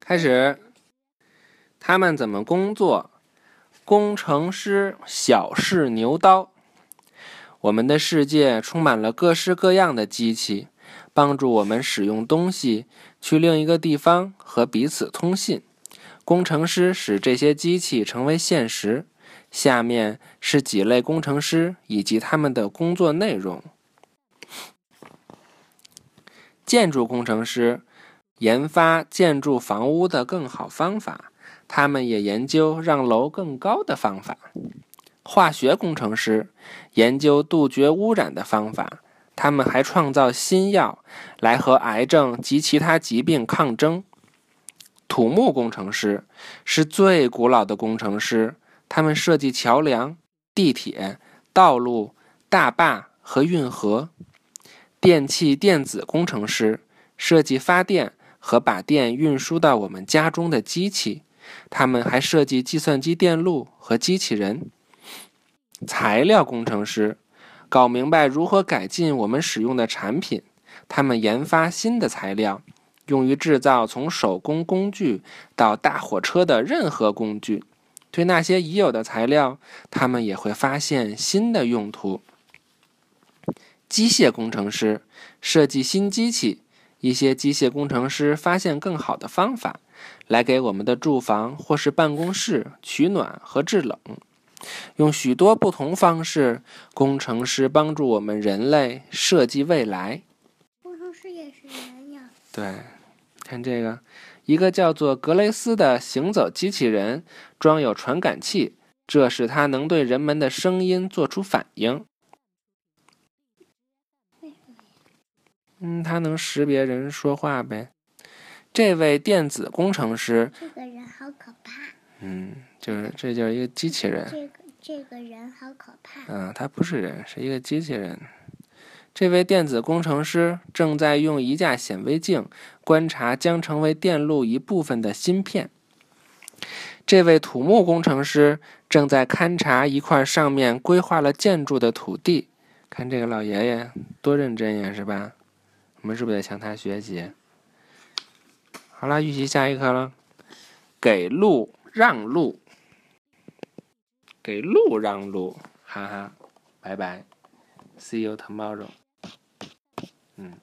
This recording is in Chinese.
开始。他们怎么工作？工程师小试牛刀。我们的世界充满了各式各样的机器，帮助我们使用东西去另一个地方和彼此通信。工程师使这些机器成为现实。下面是几类工程师以及他们的工作内容：建筑工程师研发建筑房屋的更好方法。他们也研究让楼更高的方法。化学工程师研究杜绝污染的方法。他们还创造新药来和癌症及其他疾病抗争。土木工程师是最古老的工程师。他们设计桥梁、地铁、道路、大坝和运河。电气电子工程师设计发电和把电运输到我们家中的机器。他们还设计计算机电路和机器人。材料工程师搞明白如何改进我们使用的产品。他们研发新的材料，用于制造从手工工具到大火车的任何工具。对那些已有的材料，他们也会发现新的用途。机械工程师设计新机器。一些机械工程师发现更好的方法。来给我们的住房或是办公室取暖和制冷，用许多不同方式，工程师帮助我们人类设计未来。工程师也是人呀。对，看这个，一个叫做格雷斯的行走机器人，装有传感器，这使它能对人们的声音做出反应。嗯，它能识别人说话呗。这位电子工程师，这个人好可怕。嗯，就是这就是一个机器人。这个这个人好可怕。嗯，他不是人，是一个机器人。这位电子工程师正在用一架显微镜观察将成为电路一部分的芯片。这位土木工程师正在勘察一块上面规划了建筑的土地。看这个老爷爷多认真呀，是吧？我们是不是得向他学习？好了，预习下一课了。给路让路，给路让路。哈哈，拜拜，see you tomorrow。嗯。